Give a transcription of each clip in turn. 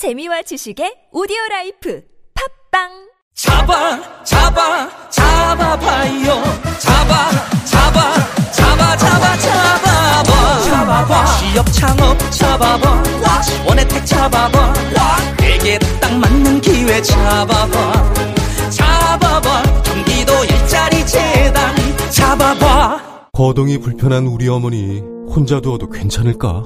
재미와 지식의 오디오 라이프 팟빵! 잡아 잡아 잡아봐요. 잡아 잡아 잡아 잡아 잡아봐. 잡아봐. 취업 창업 잡아봐. 원혜택 잡아봐. 내게 딱 맞는 기회 잡아봐. 잡아봐. 경기도 일자리 재단. 잡아봐. 거동이 불편한 우리 어머니 혼자 두어도 괜찮을까?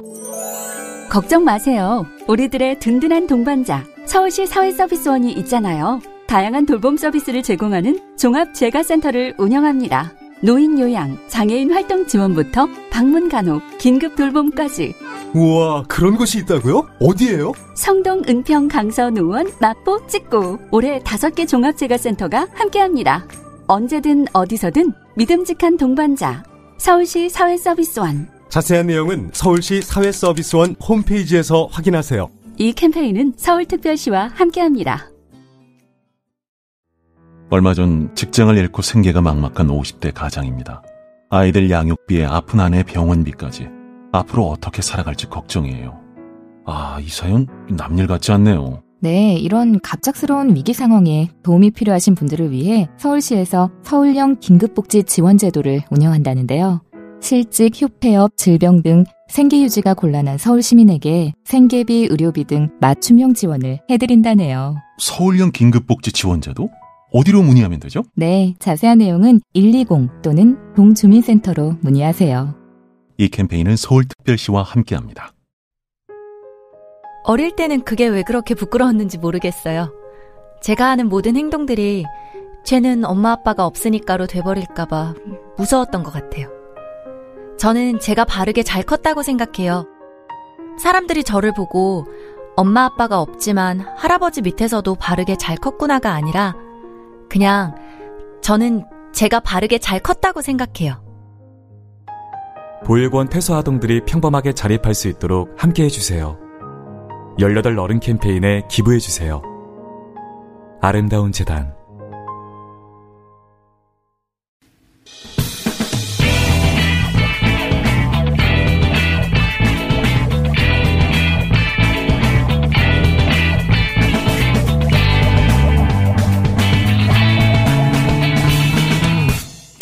걱정 마세요. 우리들의 든든한 동반자 서울시 사회서비스원이 있잖아요. 다양한 돌봄 서비스를 제공하는 종합재가센터를 운영합니다. 노인 요양, 장애인 활동 지원부터 방문 간호, 긴급 돌봄까지 우와 그런 곳이 있다고요? 어디예요? 성동, 은평, 강서, 노원, 마포, 찍고 올해 다섯 개 종합재가센터가 함께합니다. 언제든 어디서든 믿음직한 동반자 서울시 사회서비스원 자세한 내용은 서울시 사회서비스원 홈페이지에서 확인하세요. 이 캠페인은 서울특별시와 함께합니다. 얼마 전 직장을 잃고 생계가 막막한 50대 가장입니다. 아이들 양육비에 아픈 아내 병원비까지 앞으로 어떻게 살아갈지 걱정이에요. 아, 이 사연 남일 같지 않네요. 네, 이런 갑작스러운 위기 상황에 도움이 필요하신 분들을 위해 서울시에서 서울형 긴급복지 지원제도를 운영한다는데요. 실직, 휴폐업, 질병 등 생계 유지가 곤란한 서울 시민에게 생계비, 의료비 등 맞춤형 지원을 해드린다네요. 서울형 긴급복지 지원제도? 어디로 문의하면 되죠? 네, 자세한 내용은 120 또는 동주민센터로 문의하세요. 이 캠페인은 서울특별시와 함께합니다. 어릴 때는 그게 왜 그렇게 부끄러웠는지 모르겠어요. 제가 하는 모든 행동들이 쟤는 엄마 아빠가 없으니까로 돼버릴까봐 무서웠던 것 같아요. 저는 제가 바르게 잘 컸다고 생각해요. 사람들이 저를 보고 엄마 아빠가 없지만 할아버지 밑에서도 바르게 잘 컸구나가 아니라 그냥 저는 제가 바르게 잘 컸다고 생각해요. 보육원 퇴소 아동들이 평범하게 자립할 수 있도록 함께 해주세요. 18 어른 캠페인에 기부해주세요. 아름다운 재단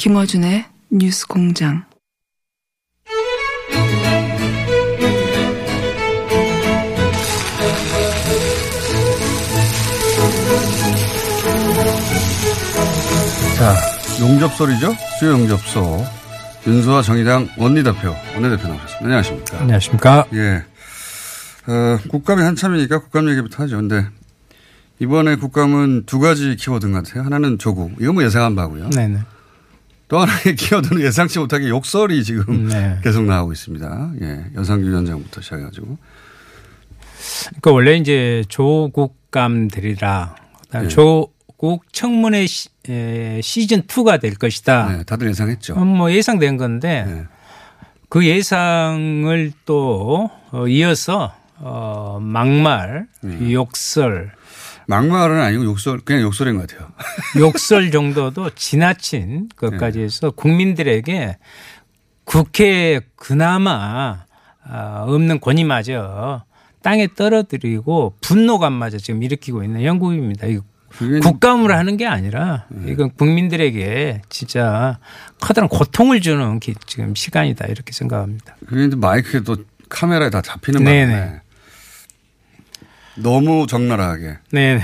김어준의 뉴스 공장. 자, 용접소리죠? 수요 용접소. 윤수와 정의당 원내대표, 원내대표 나오셨습니다. 안녕하십니까. 안녕하십니까. 예. 어, 국감이 한참이니까 국감 얘기부터 하죠. 근데 이번에 국감은 두 가지 키워드인 것 같아요. 하나는 조국. 이건 뭐 예상한 바고요. 네네. 또 하나의 키워드는 예상치 못하게 욕설이 지금 네. 계속 나오고 있습니다. 예. 연상규 위원장부터 시작해가지고. 그러니까 원래 이제 조국감들이라 네. 조국 청문회 시, 에, 시즌 2가 될 것이다. 네, 다들 예상했죠. 음, 뭐 예상된 건데 네. 그 예상을 또 어, 이어서 어, 막말, 네. 욕설, 막말은 아니고 욕설, 그냥 욕설인 것 같아요. 욕설 정도도 지나친 것까지 네. 해서 국민들에게 국회에 그나마 아, 없는 권위마저 땅에 떨어뜨리고 분노감마저 지금 일으키고 있는 영국입니다. 그게 국감으로 하는 게 아니라 이건 국민들에게 진짜 커다란 고통을 주는 기- 지금 시간이다 이렇게 생각합니다. 그게 이제 마이크에 또 카메라에 다 잡히는. 바람에 너무 적나라하게. 네.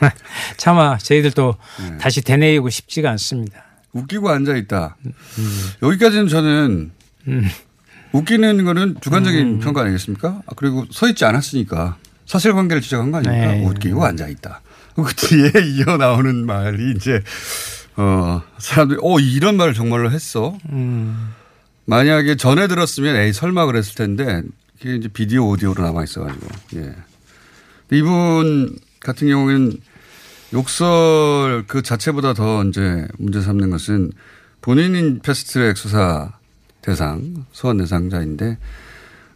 차마 저희들도 네. 다시 되뇌이고 싶지가 않습니다. 웃기고 앉아 있다. 여기까지는 저는 음. 웃기는 거는 주관적인 평가 아니겠습니까? 아, 그리고 서 있지 않았으니까 사실관계를 지적한 거 아닙니까? 네. 웃기고 앉아 있다. 그 뒤에 이어 나오는 말이 이제 어 사람들이 어 이런 말을 정말로 했어. 음. 만약에 전에 들었으면 에이 설마 그랬을 텐데 그게 이제 비디오 오디오로 남아 있어가지고 예. 이분 같은 경우에는 욕설 그 자체보다 더 이제 문제 삼는 것은 본인인 패스트트랙 수사 대상 소환 대상자인데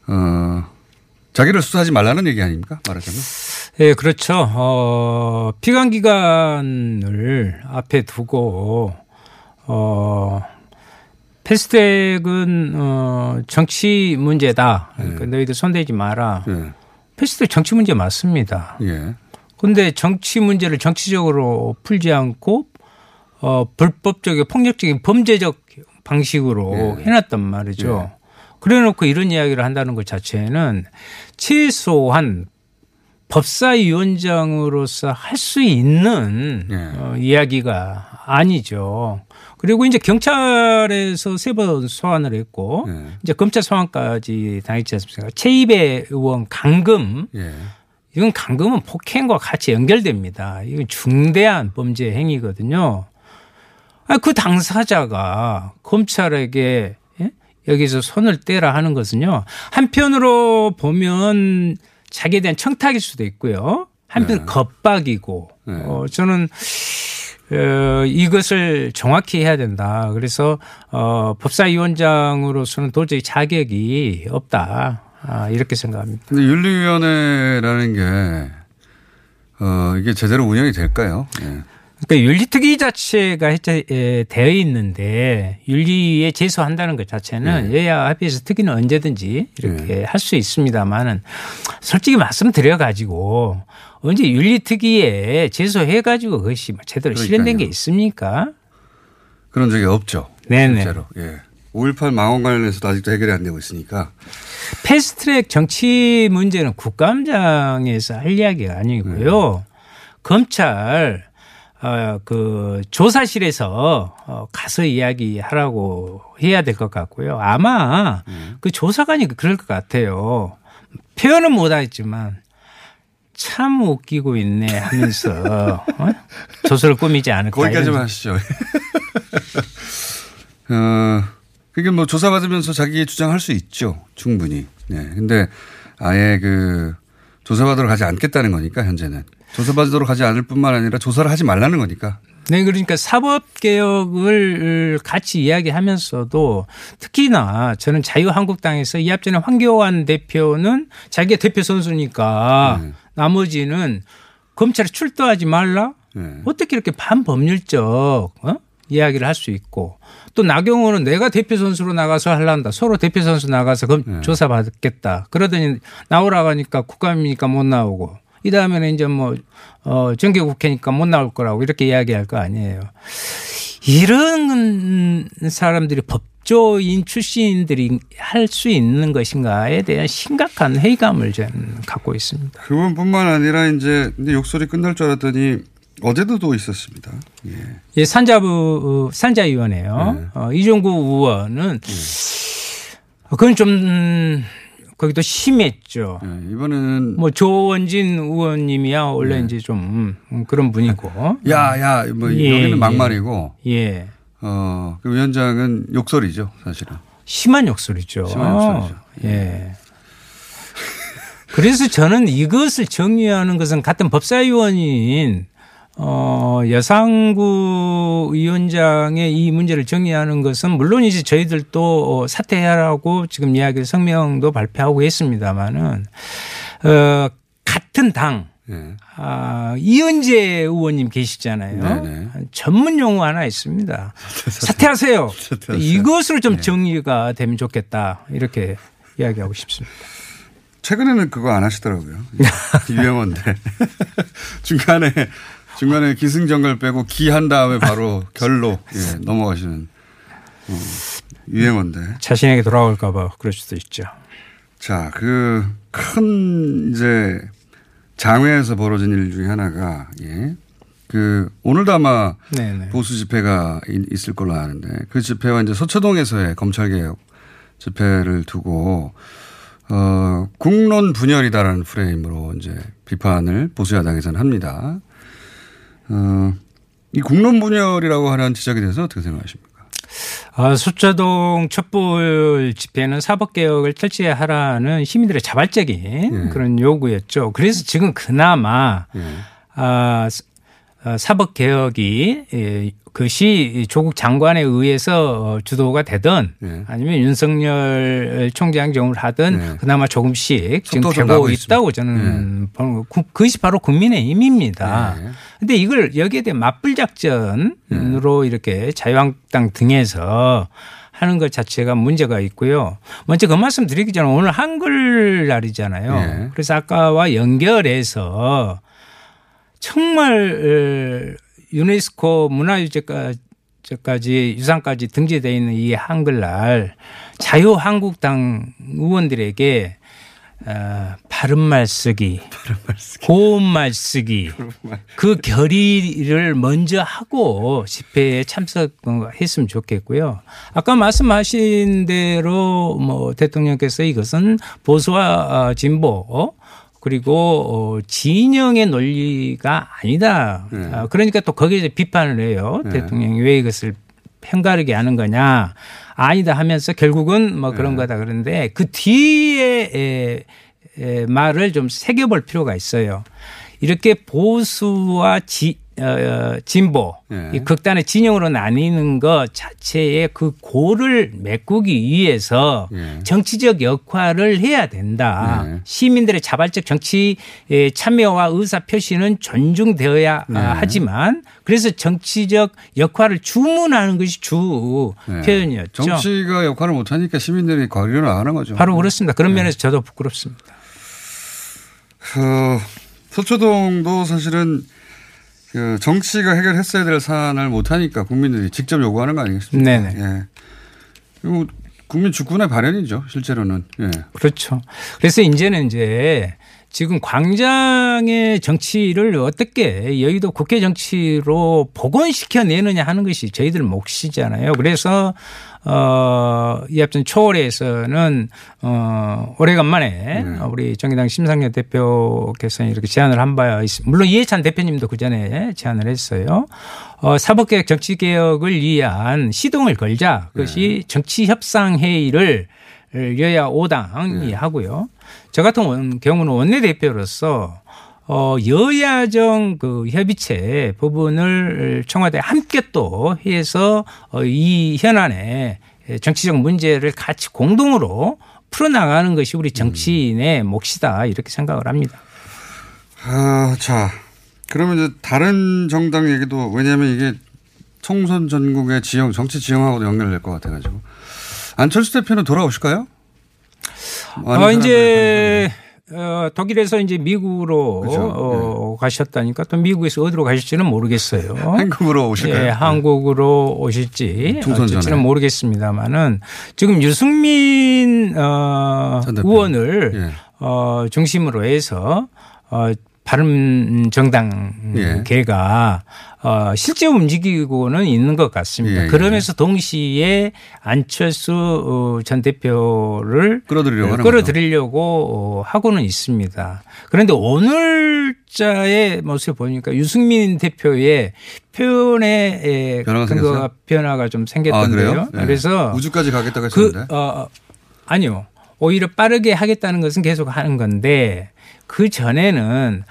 어 자기를 수사하지 말라는 얘기 아닙니까 말하자면 예, 그렇죠. 어, 피감 기간을 앞에 두고 어 패스트트랙은 어 정치 문제다. 그러니까 너희들 손대지 마라. 네. 패스트트랙 정치 문제 맞습니다. 예. 근데 정치 문제를 정치적으로 풀지 않고 어 불법적인 폭력적인 범죄적 방식으로 예. 해놨단 말이죠. 그래놓고 이런 이야기를 한다는 것 자체는 최소한 법사위원장으로서 할 수 있는 예. 어, 이야기가 아니죠. 그리고 이제 경찰에서 세 번 소환을 했고 예. 이제 검찰 소환까지 당했지 않습니까? 최입의 의원 강금 예. 이건 강금은 폭행과 같이 연결됩니다. 이건 중대한 범죄 행위거든요. 아, 그 당사자가 검찰에게 예? 여기서 손을 떼라 하는 것은요. 한편으로 보면 자기에 대한 청탁일 수도 있고요. 한편 네. 겁박이고 네. 어, 저는 어, 이것을 정확히 해야 된다. 그래서 어, 법사위원장으로서는 도저히 자격이 없다. 아, 이렇게 생각합니다. 근데 윤리위원회라는 게, 어, 이게 제대로 운영이 될까요? 예. 그러니까 윤리특위 자체가 해체 에, 되어 있는데 윤리에 제소한다는 것 자체는 네. 여야 합의해서 특위는 언제든지 이렇게 할수 있습니다만은 솔직히 말씀드려 가지고 언제 윤리특위에 제소해 가지고 그것이 뭐 제대로 실현된 게 그러니까요. 있습니까? 그런 적이 없죠. 네네. 실제로. 예. 5.18 망원 관련해서도 아직도 해결이 안 되고 있으니까. 패스트트랙 정치 문제는 국감장에서 할 이야기가 아니고요. 검찰 어, 그 조사실에서 어, 가서 이야기하라고 해야 될 것 같고요. 아마 그 조사관이 그럴 것 같아요. 표현은 못하겠지만 참 웃기고 있네 하면서 어? 조서를 꾸미지 않을까. 거기까지만 하시죠. 어, 그게 뭐 조사받으면서 자기 주장할 수 있죠. 충분히. 네. 근데 아예 그 조사받으러 가지 않겠다는 거니까 현재는. 조사받으러 가지 않을 뿐만 아니라 조사를 하지 말라는 거니까. 네, 그러니까 사법 개혁을 같이 이야기하면서도 특히나 저는 자유한국당에서 이 앞전에 황교안 대표는 자기가 대표 선수니까 네. 나머지는 검찰에 출두하지 말라. 네. 어떻게 이렇게 반법률적 어? 이야기를 할 수 있고 또 나경원은 내가 대표 선수로 나가서 할란다. 서로 대표 선수 나가서 검, 네. 조사 받겠다. 그러더니 나오라고 하니까 국감이니까 못 나오고 이 다음에는 이제 뭐 어, 정기국회니까 못 나올 거라고 이렇게 이야기할 거 아니에요. 이런 사람들이 법 조인 출신들이 할 수 있는 것인가에 대한 심각한 회의감을 저는 갖고 있습니다. 그분뿐만 아니라 이제 욕설이 끝날 줄 알았더니 어제도 또 있었습니다. 예. 예, 산자부 산자위원회요. 네. 어, 이종구 의원은 그건 좀 음, 거기도 심했죠. 예, 이번에는 뭐 조원진 의원님이야 원래 네. 이제 좀 음, 그런 분이고. 야야 뭐 예, 여기는 예. 막말이고 예. 어, 그 위원장은 욕설이죠, 사실은. 심한 욕설이죠. 심한 욕설이죠. 예. 그래서 저는 이것을 정의하는 것은 같은 법사위원인 어, 여상구 위원장의 이 문제를 정의하는 것은 물론 이제 저희들도 어, 사퇴하라고 지금 이야기를 성명도 발표하고 했습니다마는 어, 같은 당 예. 아, 이은재 의원님 계시잖아요. 네네. 전문 용어 하나 있습니다. 사퇴하세요. 사퇴하세요. 이것으로 좀 정리가 되면 좋겠다. 이렇게 이야기하고 싶습니다. 최근에는 그거 안 하시더라고요. 유행어인데. 중간에, 중간에 기승전결 빼고 기한 다음에 바로 결로 예, 넘어가시는 어, 유행어인데. 자신에게 돌아올까봐 그럴 수도 있죠. 자, 그 큰 이제 장외에서 벌어진 일 중에 하나가 예. 그 오늘도 아마 네네. 보수 집회가 이- 있을 걸로 아는데 그 집회와 이제 서초동에서의 검찰 개혁 집회를 두고 어 국론 분열이다라는 프레임으로 이제 비판을 보수 야당에서는 합니다. 어이 국론 분열이라고 하는 지적에 대해서 어떻게 생각하십니까? 아, 수초동 촛불 집회는 사법개혁을 철저하라는 시민들의 자발적인 그런 요구였죠. 그래서 지금 그나마 예. 아, 어, 사법개혁이 예, 그시 조국 장관에 의해서 어, 주도가 되든 예. 아니면 윤석열 총장 정을 하든 네. 그나마 조금씩 지금 되고 있다고 저는 보는 거. 그것이 바로 국민의 힘입니다. 네. 근데 이걸 여기에 대한 맞불 작전으로 이렇게 자유한국당 등에서 하는 것 자체가 문제가 있고요. 먼저 그 말씀 드리기 전에 오늘 한글날이잖아요. 예. 그래서 아까와 연결해서 정말 어, 유네스코 문화유적까지 유산까지 등재되어 있는 이 한글날 자유한국당 의원들에게 어, 바른말 쓰기, 고운말 쓰기, 그 결의를 먼저 하고 집회에 참석했으면 좋겠고요. 아까 말씀하신 대로 뭐 대통령께서 이것은 보수와 어, 진보 어? 그리고 어, 진영의 논리가 아니다. 네. 아, 그러니까 또 거기에 비판을 해요. 네. 대통령이 왜 이것을 편가르게 하는 거냐. 아니다 하면서 결국은 뭐 그런 네. 거다 그런데 그 뒤에 에, 에, 말을 좀 새겨볼 필요가 있어요. 이렇게 보수와 지, 어, 어, 진보, 네. 이 극단의 진영으로 나뉘는 것 자체의 그 고를 메꾸기 위해서 예. 정치적 역할을 해야 된다. 네. 시민들의 자발적 정치 에, 참여와 의사 표시는 존중되어야 네. 아, 하지만 그래서 정치적 역할을 주문하는 것이 주 네. 표현이었죠. 정치가 역할을 못하니까 시민들이 거리로 나가는 거죠. 바로 그렇습니다. 그런 네. 면에서 저도 부끄럽습니다. 그 서초동도 사실은 그 정치가 해결했어야 될 사안을 못하니까 국민들이 직접 요구하는 거 아니겠습니까? 네네. 예. 그리고 국민 주권의 발현이죠, 실제로는. 예. 그렇죠. 그래서 이제는 이제 지금 광장의 정치를 어떻게 여의도 국회 정치로 복원시켜 내느냐 하는 것이 저희들 몫이잖아요. 그래서 어, 이 앞선 초월에서는 어, 오래간만에 우리 정의당 심상열 대표께서 이렇게 제안을 한 바 있습니다. 물론 이해찬 대표님도 그 전에 제안을 했어요. 어, 사법개혁 정치개혁을 위한 시동을 걸자. 그것이 정치협상회의를 여야 5당이 하고요. 저 같은 원- 경우는 원내대표로서 어, 여야정 그 협의체 부분을 청와대 함께 또 해서 어, 이 현안에 정치적 문제를 같이 공동으로 풀어나가는 것이 우리 정치인의 몫이다 이렇게 생각을 합니다. 아, 자. 그러면 이제 다른 정당 얘기도 왜냐하면 이게 총선 전국의 지형, 정치 지형하고도 연결될 것 같아가지고. 안철수 대표는 돌아오실까요? 사람들이 이제 어, 독일에서 이제 미국으로 그죠. 어, 가셨다니까 또 미국에서 어디로 가실지는 모르겠어요. 한국으로 오실까요? 예, 한국으로 오실지 전에. 어쩔지는 모르겠습니다만은 지금 유승민 어. 의원을 예. 어, 중심으로 해서 어, 바른 정당계가 어, 실제 움직이고는 있는 것 같습니다. 예, 예. 그러면서 동시에 안철수 어, 전 대표를 끌어들이려고 하는 끌어들이려고 어, 하고는 있습니다. 그런데 오늘자의 모습을 보니까 유승민 대표의 표현의 에, 변화가 근거가? 변화가 좀 아, 생겼던데요. 그래요? 예. 그래서 우주까지 가겠다고 그, 했었는데. 어, 아니요. 오히려 빠르게 하겠다는 것은 계속 하는 건데 그 전에는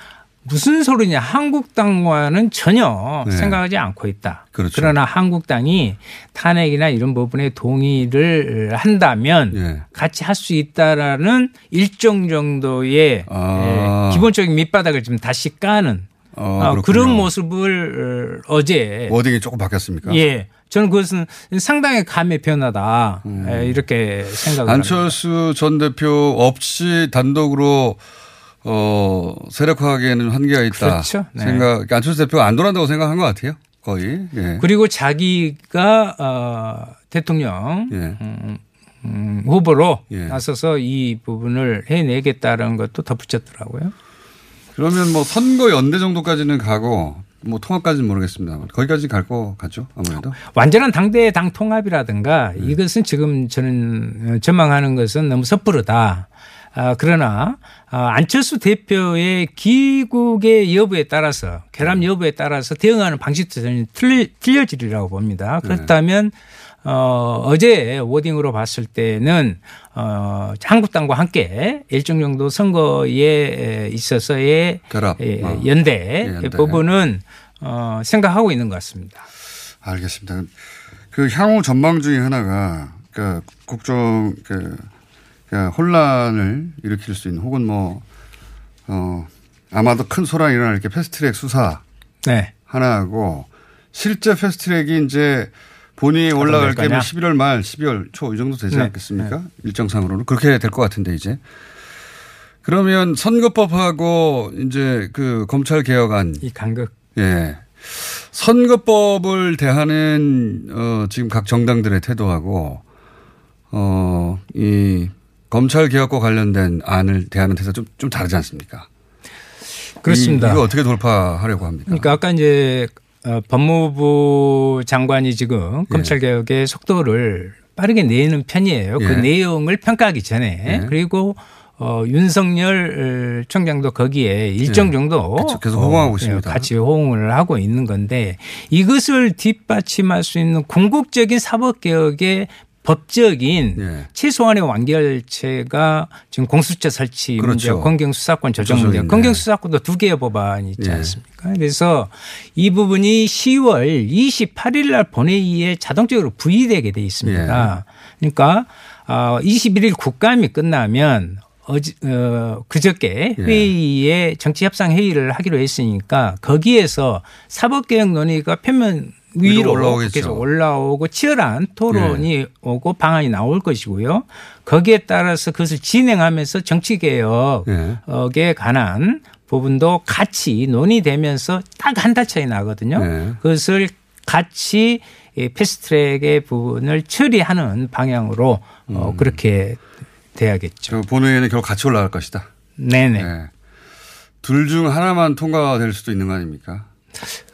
무슨 소리냐 한국당과는 전혀 네. 생각하지 않고 있다. 그렇죠. 그러나 한국당이 탄핵이나 이런 부분에 동의를 한다면 예. 같이 할 수 있다라는 일정 정도의 아. 예, 기본적인 밑바닥을 좀 다시 까는 어, 어, 그렇군요. 그런 모습을 어, 어제 워딩이 조금 바뀌었습니까? 예. 저는 그것은 상당히 감의 변화다. 음. 예, 이렇게 생각을 합니다. 안철수 전 대표 없이 단독으로 어, 세력화하기에는 한계가 있다. 그렇죠. 네. 생각, 안철수 대표가 안 돌아간다고 생각한 것 같아요. 거의. 예. 그리고 자기가 어, 대통령 예. 음, 음, 후보로 예. 나서서 이 부분을 해내겠다는 것도 덧붙였더라고요. 그러면 뭐 선거 연대 정도까지는 가고 뭐 통합까지는 모르겠습니다. 거기까지 갈 것 같죠. 아무래도. 완전한 당대 당 통합이라든가 네. 이것은 지금 저는 전망하는 것은 너무 섣부르다. 아, 그러나 아, 안철수 대표의 귀국의 여부에 따라서 결함 네. 여부에 따라서 대응하는 방식도 저는 틀리, 틀려지리라고 봅니다. 네. 그렇다면 어, 어제 워딩으로 봤을 때는 어, 한국당과 함께 일정 정도 선거에 있어서의 결합. 예, 어. 연대, 예, 연대. 부분은 어, 생각하고 있는 것 같습니다. 알겠습니다. 그 향후 전망 중에 하나가 그 국정 그, 그 혼란을 일으킬 수 있는 혹은 뭐 어, 아마도 큰 소란이 일어날 이렇게 패스트트랙 수사 네. 하나하고 실제 패스트트랙이 이제 본회의에 올라갈? 게면 11월 말, 12월 초 이 정도 되지 네. 않겠습니까? 일정상으로는 그렇게 될 것 같은데 이제. 그러면 선거법하고 이제 그 검찰 개혁안 이 간극. 예. 선거법을 대하는 어 지금 각 정당들의 태도하고 어이 검찰 개혁과 관련된 안을 대하는 태도 좀 좀 다르지 않습니까? 그렇습니다. 이, 이거 어떻게 돌파하려고 합니까? 그러니까 아까 이제 어, 법무부 장관이 지금 검찰 개혁의 속도를 빠르게 내는 편이에요. 그 예. 내용을 평가하기 전에 예. 그리고 어, 윤석열 총장도 거기에 일정 예. 정도 그쵸. 계속 호응하고 어, 있습니다. 같이 호응을 하고 있는 건데 이것을 뒷받침할 수 있는 궁극적인 사법 개혁의 법적인 예. 최소한의 완결체가 지금 공수처 설치 그렇죠. 문제, 검경수사권 조정 문제, 조정인데. 검경수사권도 두 개의 법안이 있지 예. 않습니까? 그래서 이 부분이 10월 28일 날 본회의에 자동적으로 부의되게 돼 있습니다. 그러니까 어, 21일 국감이 끝나면 어제 어, 그저께 예. 회의에 정치협상 회의를 하기로 했으니까 거기에서 사법개혁 논의가 표면 위로 위로 올라오겠죠. 계속 올라오고 치열한 토론이 오고 방안이 나올 것이고요. 거기에 따라서 그것을 진행하면서 정치 개혁에 예. 관한 부분도 같이 논의되면서 딱 한 달 차이 나거든요. 네. 그것을 같이 이 패스트트랙의 부분을 처리하는 방향으로 어, 그렇게 돼야겠죠. 저 본회의는 결국 같이 올라갈 것이다. 네네. 둘중 하나만 통과가 될 수도 있는 거 아닙니까?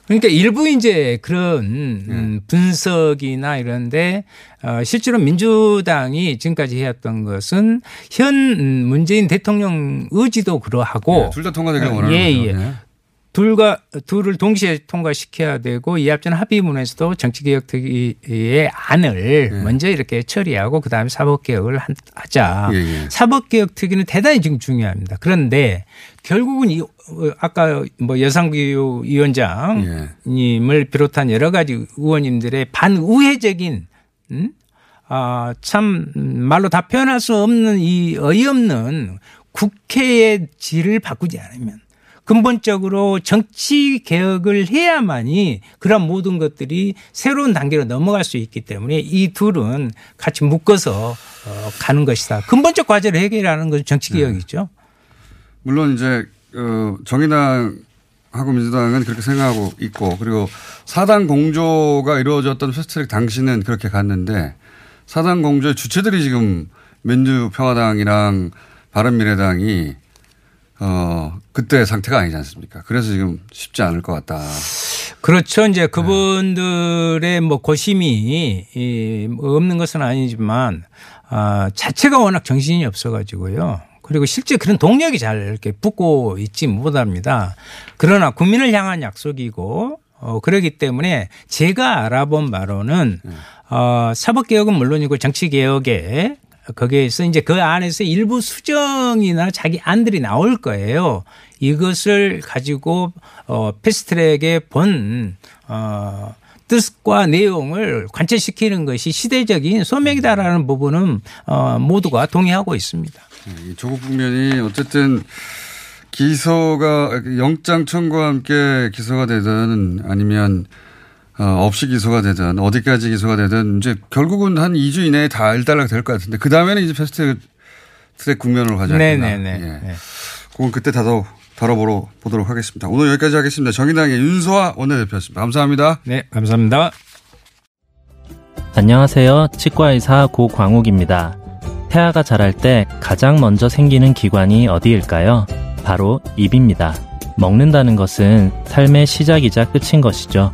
그러니까 일부 이제 그런 예. 음, 분석이나 이런데 어, 실제로 민주당이 지금까지 해왔던 것은 현 음, 문재인 대통령 의지도 그러하고 예, 둘다 통과되길 어, 원하는 예, 거죠. 예. 네. 둘과 둘을 동시에 통과시켜야 되고 이 앞전 합의문에서도 정치개혁특위의 안을 예. 먼저 이렇게 처리하고 그다음에 사법개혁을 한- 하자. 예, 예. 사법개혁특위는 대단히 지금 중요합니다. 그런데 결국은 이 어, 아까 뭐 여상규 예. 위원장님을 비롯한 여러 가지 의원님들의 반우회적인 음? 아, 참 음, 말로 다 표현할 수 없는 이 어이없는 국회의 질을 바꾸지 않으면 근본적으로 정치 개혁을 해야만이 그런 모든 것들이 새로운 단계로 넘어갈 수 있기 때문에 이 둘은 같이 묶어서 어, 가는 것이다. 근본적 과제를 해결하는 것은 정치 개혁이죠. 물론 이제 어, 정의당 하고 민주당은 그렇게 생각하고 있고 그리고 사당 공조가 이루어졌던 패스트트랙 당시는 그렇게 갔는데 사당 공조의 주체들이 지금 민주평화당이랑 바른미래당이 어 그때 상태가 아니지 않습니까? 그래서 지금 쉽지 않을 것 같다. 그렇죠. 이제 그분들의 뭐 고심이 이, 뭐 없는 것은 아니지만 아, 자체가 워낙 정신이 없어 가지고요. 그리고 실제 그런 동력이 잘 이렇게 붙고 있지 못합니다. 그러나 국민을 향한 약속이고 어, 그러기 때문에 제가 알아본 바로는 어, 사법개혁은 물론이고 정치개혁에 거기에서 이제 그 안에서 일부 수정이나 자기 안들이 나올 거예요. 이것을 가지고 어 패스트트랙의 본 어, 뜻과 내용을 관철시키는 것이 시대적인 소명이다라는 부분은 어, 모두가 동의하고 있습니다. 이 조국 국면이 어쨌든 기소가 영장 청구와 함께 기소가 되든 아니면 어, 없이 기소가 되든 어디까지 기소가 되든 이제 결국은 한 2주 이내에 다 일단락 될 것 같은데 그 다음에는 이제 패스트 트랙 국면으로 가지 않겠나. 네네네. 예. 네. 그건 그때 다뤄 다뤄보러 보도록 하겠습니다. 오늘 여기까지 하겠습니다. 정의당의 윤소아 원내대표였습니다. 감사합니다. 네, 감사합니다. 안녕하세요. 치과의사 고광욱입니다. 태아가 자랄 때 가장 먼저 생기는 기관이 어디일까요? 바로 입입니다. 먹는다는 것은 삶의 시작이자 끝인 것이죠.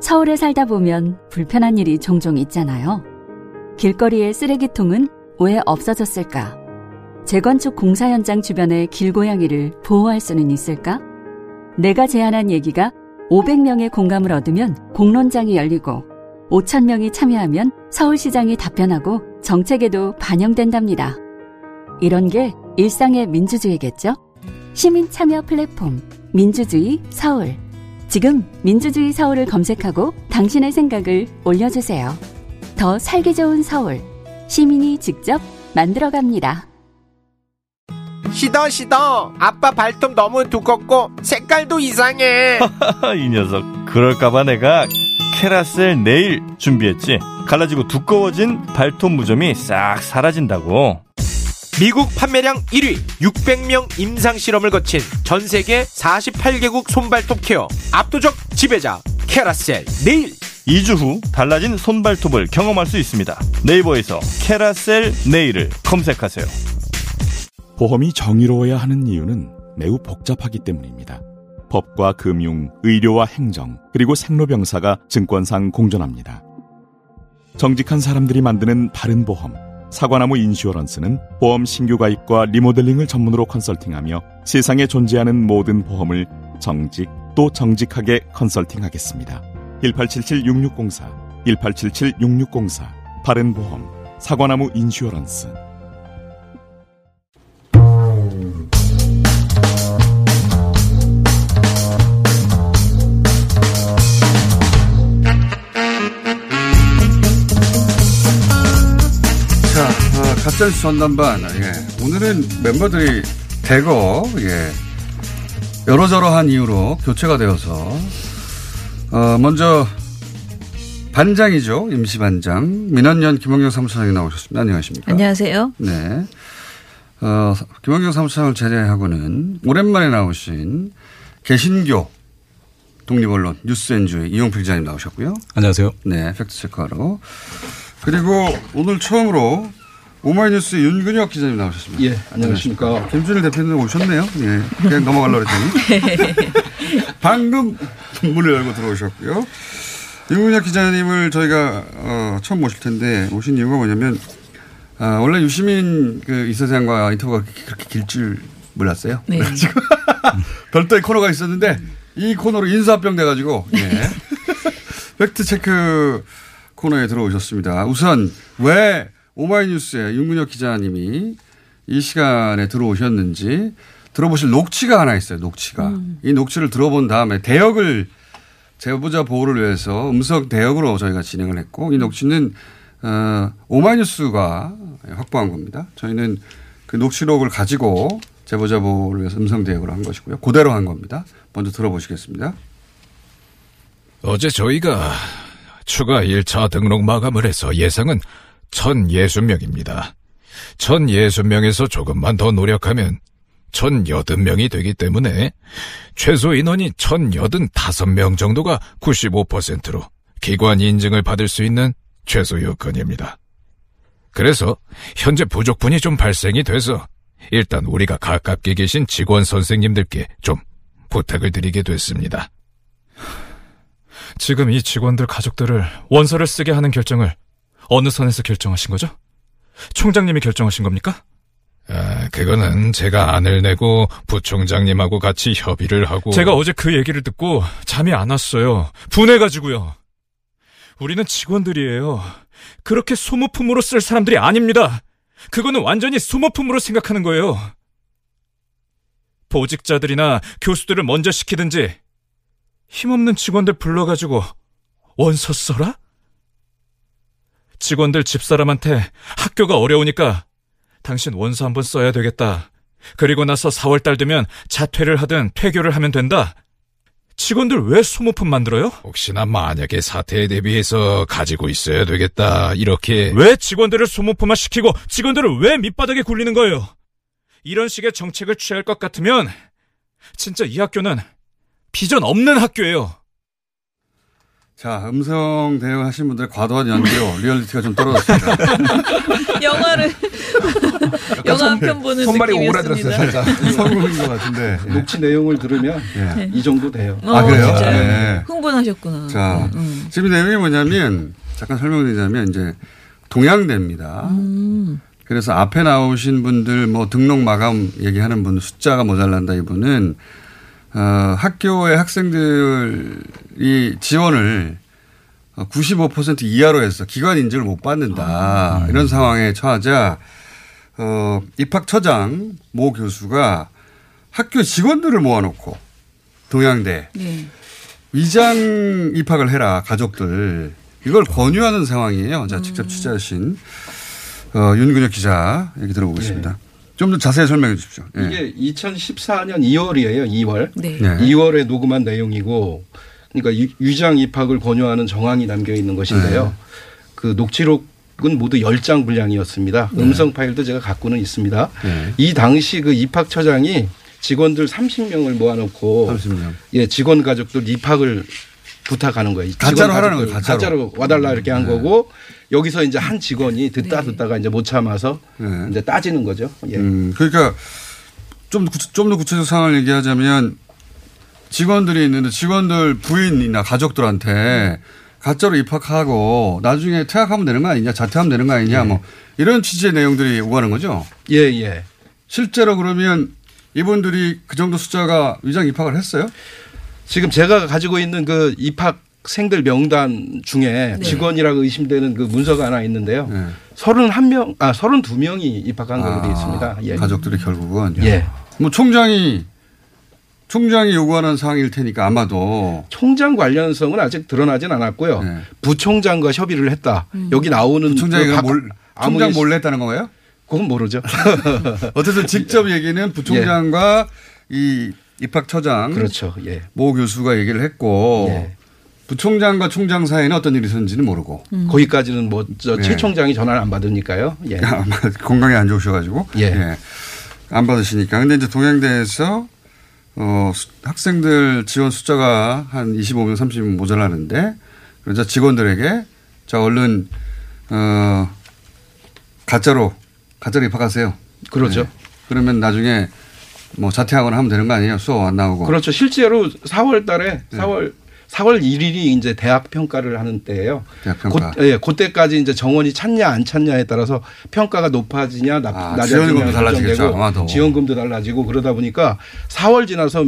서울에 살다 보면 불편한 일이 종종 있잖아요. 길거리의 쓰레기통은 왜 없어졌을까? 재건축 공사 현장 주변의 길고양이를 보호할 수는 있을까? 내가 제안한 얘기가 500명의 공감을 얻으면 공론장이 열리고 5천 명이 참여하면 서울시장이 답변하고 정책에도 반영된답니다. 이런 게 일상의 민주주의겠죠? 시민 참여 플랫폼 민주주의 서울. 지금 민주주의 서울을 검색하고 당신의 생각을 올려주세요. 더 살기 좋은 서울. 시민이 직접 만들어갑니다. 시더 시더 아빠 발톱 너무 두껍고 색깔도 이상해 이 녀석 그럴까봐 내가 캐라셀 네일 준비했지 갈라지고 두꺼워진 발톱 무좀이 싹 사라진다고 미국 판매량 1위 600명 임상 실험을 거친 전 세계 48개국 손발톱 케어 압도적 지배자 캐라셀 네일 2주 후 달라진 손발톱을 경험할 수 있습니다 네이버에서 캐라셀 네일을 검색하세요 보험이 정의로워야 하는 이유는 매우 복잡하기 때문입니다. 법과 금융, 의료와 행정, 그리고 생로병사가 증권상 공존합니다. 정직한 사람들이 만드는 바른 보험, 사과나무 인슈어런스는 보험 신규 가입과 리모델링을 전문으로 컨설팅하며 세상에 존재하는 모든 보험을 정직 또 정직하게 컨설팅하겠습니다. 1877-6604, 1877-6604, 바른 보험, 사과나무 인슈어런스. 어, 가짜뉴스 전담반. 예. 오늘은 멤버들이 대거, 예. 여러저러한 이유로 교체가 되어서, 어, 먼저, 반장이죠. 임시반장. 민원연 김원경 사무처장이 나오셨습니다. 안녕하십니까. 안녕하세요. 네. 어, 김원경 사무처장을 제외하고는 오랜만에 나오신 개신교 독립언론 뉴스엔조의 이용필 기자님 나오셨고요. 안녕하세요. 네, 팩트체크하러. 그리고 오늘 처음으로 오마이뉴스 윤근혁 기자님 나오셨습니다. 예, 안녕하십니까. 김준일 대표님 오셨네요. 예, 그냥 넘어가려고 했더니. 방금 문을 열고 들어오셨고요. 윤근혁 기자님을 저희가 어, 처음 모실 텐데 오신 이유가 뭐냐면 아, 원래 유시민 그 이사장과 인터뷰가 그렇게 길 줄 몰랐어요. 네. 그래가지고 별도의 코너가 있었는데 이 코너로 인사합병 돼가지고 예. fact check 코너에 들어오셨습니다. 우선 왜 오마이뉴스에 윤근혁 기자님이 이 시간에 들어오셨는지 들어보실 녹취가 하나 있어요. 녹취가 음. 이 녹취를 들어본 다음에 대역을 제보자 보호를 위해서 음성 대역으로 저희가 진행을 했고 이 녹취는 어, 오마이뉴스가 확보한 겁니다. 저희는 그 녹취록을 가지고 제보자 보호를 위해서 음성 대역을 한 것이고요. 그대로 한 겁니다. 먼저 들어보시겠습니다. 어제 저희가 추가 1차 등록 마감을 해서 예상은 1060명입니다. 1060명에서 조금만 더 노력하면 1080명이 되기 때문에 최소 인원이 1085명 정도가 95%로 기관 인증을 받을 수 있는 최소 요건입니다. 그래서 현재 부족분이 좀 발생이 돼서 일단 우리가 가깝게 계신 직원 선생님들께 좀 부탁을 드리게 됐습니다. 지금 이 직원들 가족들을 원서를 쓰게 하는 결정을 어느 선에서 결정하신 거죠? 총장님이 결정하신 겁니까? 아, 그거는 제가 안을 내고 부총장님하고 같이 협의를 하고 제가 어제 그 얘기를 듣고 잠이 안 왔어요. 분해가지고요. 우리는 직원들이에요. 그렇게 소모품으로 쓸 사람들이 아닙니다. 그거는 완전히 소모품으로 생각하는 거예요. 보직자들이나 교수들을 먼저 시키든지 힘없는 직원들 불러가지고 원서 써라? 직원들 집사람한테 학교가 어려우니까 당신 원서 한번 써야 되겠다. 그리고 나서 4월달 되면 자퇴를 하든 퇴교를 하면 된다. 직원들 왜 소모품 만들어요? 혹시나 만약에 사태에 대비해서 가지고 있어야 되겠다 이렇게 왜 직원들을 소모품화 시키고 직원들을 왜 밑바닥에 굴리는 거예요? 이런 식의 정책을 취할 것 같으면 진짜 이 학교는 비전 없는 학교예요. 자, 음성 대역 하신 분들 과도한 연기로 리얼리티가 좀 떨어졌습니다. 영화를 영화 한 편 보는 손발이. 오그라들었어요, 살짝. 성공인 것 같은데. 예. 녹취 내용을 들으면 예. 이 정도 돼요. 아, 그래요? 네. 흥분하셨구나. 자, 음. 지금 내용이 뭐냐면 잠깐 설명드리자면 이제 동양대입니다. 음. 그래서 앞에 나오신 분들 뭐 등록 마감 얘기하는 분 숫자가 모자란다 이분은 어, 학교의 학생들이 지원을 95% 이하로 해서 기관 인증을 못 받는다. 이런 상황에 처하자 어, 입학처장 모 교수가 학교 직원들을 모아놓고 동양대 네. 위장 입학을 해라 가족들 이걸 권유하는 상황이에요. 자 직접 취재하신 어, 윤근혁 기자 얘기 들어보겠습니다. 좀 더 자세히 설명해 주십시오. 예. 이게 2014년 2월이에요. 2월. 네. 네. 2월에 녹음한 내용이고 그러니까 유- 위장 입학을 권유하는 정황이 담겨 있는 것인데요. 네. 그 녹취록은 모두 10장 분량이었습니다. 네. 음성 파일도 제가 갖고는 있습니다. 네. 이 당시 그 입학처장이 직원들 30명을 모아놓고 30명. 예, 직원 가족들 입학을 부탁하는 거예요. 가짜로 하라는 거예요, 가짜로. 와달라 이렇게 한 네. 거고 여기서 이제 한 직원이 듣다 듣다가 이제 못 참아서 이제 따지는 거죠. 예. 음, 그러니까 좀 좀 더 구체적 상황을 얘기하자면 직원들이 있는데 직원들 부인이나 가족들한테 가짜로 입학하고 나중에 퇴학하면 되는 거 아니냐, 자퇴하면 되는 거 아니냐, 뭐 이런 취지의 내용들이 오가는 거죠. 예, 예. 실제로 그러면 이분들이 그 정도 숫자가 위장 입학을 했어요? 지금 제가 가지고 있는 그 입학 생들 명단 중에 네. 직원이라고 의심되는 그 문서가 하나 있는데요. 31명, 아, 32명이 입학한 걸로 되어 있습니다. 예. 가족들이 결국은 예. 뭐 총장이 총장이 요구하는 사항일 테니까 아마도 총장 관련성은 아직 드러나진 않았고요. 부총장과 협의를 했다. 여기 나오는 네. 부총장이 그 몰- 총장 몰래 했다는 건가요? 그건 모르죠. 어쨌든 직접 얘기는 부총장과 이 입학처장 그렇죠. 예. 모 교수가 얘기를 했고 부총장과 총장 사이에는 어떤 일이 있었는지는 모르고 거기까지는 뭐저 예. 최 총장이 전화를 안 받으니까요. 예. 건강이 안 좋으셔가지고 예. 안 받으시니까 근데 이제 동양대에서 어, 수- 학생들 지원 숫자가 한 25명 30명 모자라는데 그러자 직원들에게 자 얼른 어 가짜로 가짜로 입학하세요. 그렇죠. 네. 그러면 나중에 뭐 자퇴하거나 하면 되는 거 아니에요? 수업 안 나오고. 그렇죠. 실제로 4월 달에 네. 4월 4월 1일이 이제 대학 평가를 하는 때예요. 대학 평가. 고, 예, 그때까지 이제 정원이 찼냐 안 찼냐에 따라서 평가가 높아지냐 나, 아, 낮아지냐 아마도. 지원금도 달라지고 그러다 보니까 4월 지나서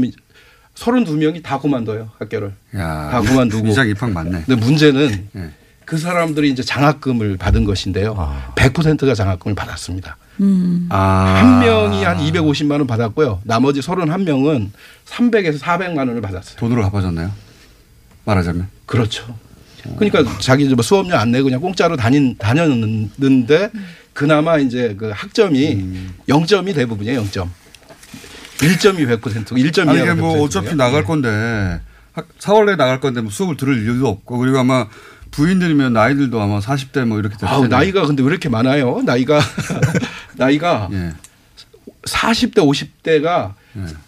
32명이 다 그만둬요 학교를. 야, 다 그만두고. 위장 입학 맞네. 근데 문제는 예. 그 사람들이 이제 장학금을 받은 것인데요. 아. 100%가 장학금을 받았습니다. 음. 한 명이 한 250만 원 받았고요. 나머지 31명은 300에서 400만 원을 받았어요. 돈으로 갚아줬나요? 말하자면. 그렇죠. 그러니까 자기 뭐 수업료 안 내고 그냥 공짜로 다닌 다녔는데 그나마 이제 그 학점이 음. 0점이 대부분이에요. 0점. 1점이 100%고 1점이 아니 이게 뭐 어차피 나갈 건데 학- 4월 내에 나갈 건데 뭐 수업을 들을 이유도 없고 그리고 아마 부인들이면 나이들도 아마 40대 뭐 이렇게 됐을 아우 텐데. 나이가 근데 왜 이렇게 많아요? 나이가 나이가 예. 40대 50대가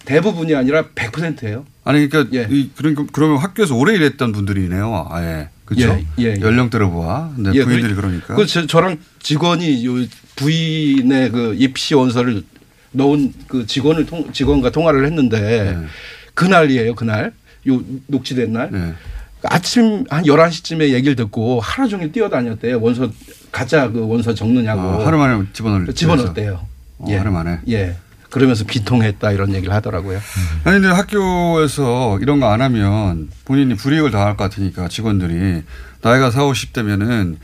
대부분이 아니라 100%예요. 아니 그러니까 이 그러니까 그러면 학교에서 오래 일했던 분들이네요. 아예 그렇죠. 예, 예, 예. 연령대로 보아. 예, 부인들이 그러- 그러니까. 그 저, 저랑 직원이 요 부인의 그 입시 원서를 넣은 그 직원을 통, 직원과 통화를 했는데 네. 그날이에요. 그날 요 녹취된 날. 아침 한 11시쯤에 얘기를 듣고 하루 종일 뛰어다녔대요. 원서 가짜 그 원서 적느냐고. 아, 하루 만에 집어넣을 집어넣었대요. 어, 하루 만에. 예. 그러면서 비통했다 이런 얘기를 하더라고요. 아니 근데 학교에서 이런 거 안 하면 본인이 불이익을 당할 것 같으니까 직원들이 나이가 4, 50대면은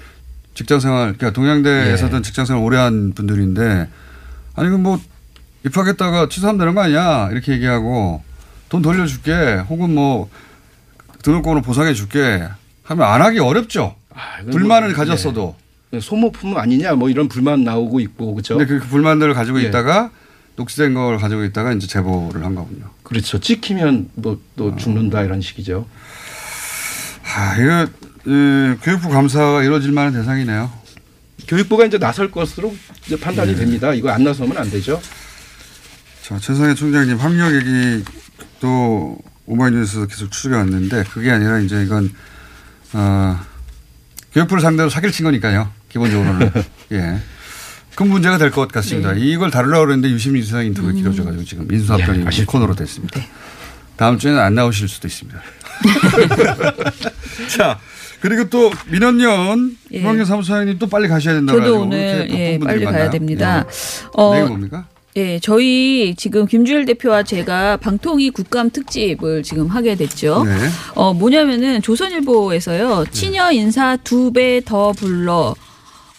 직장 생활 그러니까 동양대에서든 예. 직장 생활 오래 한 분들인데 아니 그럼 뭐 입학했다가 취소하면 되는 거 아니야 이렇게 얘기하고 돈 돌려줄게 혹은 뭐 등록금으로 보상해 줄게 하면 안 하기 어렵죠. 이건 불만을 뭐, 가졌어도. 예. 소모품 아니냐 뭐 이런 불만 나오고 있고 그렇죠. 근데 그 불만들을 가지고 예. 있다가 녹취된 걸 가지고 있다가 이제 제보를 한 거군요. 그렇죠. 찍히면 뭐또 죽는다 이런 식이죠. 아, 이거 예, 교육부 감사가 이루어질 만한 대상이네요. 교육부가 이제 나설 것으로 이제 판단이 네. 됩니다. 이거 안 나서면 안 되죠. 자, 최상해 총장님 학력 얘기 또 오마이뉴스에서 계속 추적해 왔는데 그게 아니라 이제 이건 어, 교육부를 상대로 사기를 친 거니까요. 기본적으로는 예. 큰 문제가 될 것 같습니다. 이걸 다루려고 그랬는데 유시민 수상 인터뷰가 길어져가지고 지금 민수합병이 예, 코너로 됐습니다. 다음 주에는 안 나오실 수도 있습니다. 자, 그리고 또 민원연 예. 김학년 사무사장님 또 빨리 가셔야 된다고 저도 오늘 예, 빨리 가야? 됩니다. 예. 어, 내일 뭡니까? 네, 저희 지금 김주일 대표와 제가 방통위 국감 특집을 지금 하게 됐죠. 네. 어, 뭐냐면은 조선일보에서요. 친여 인사 두 배 더 불러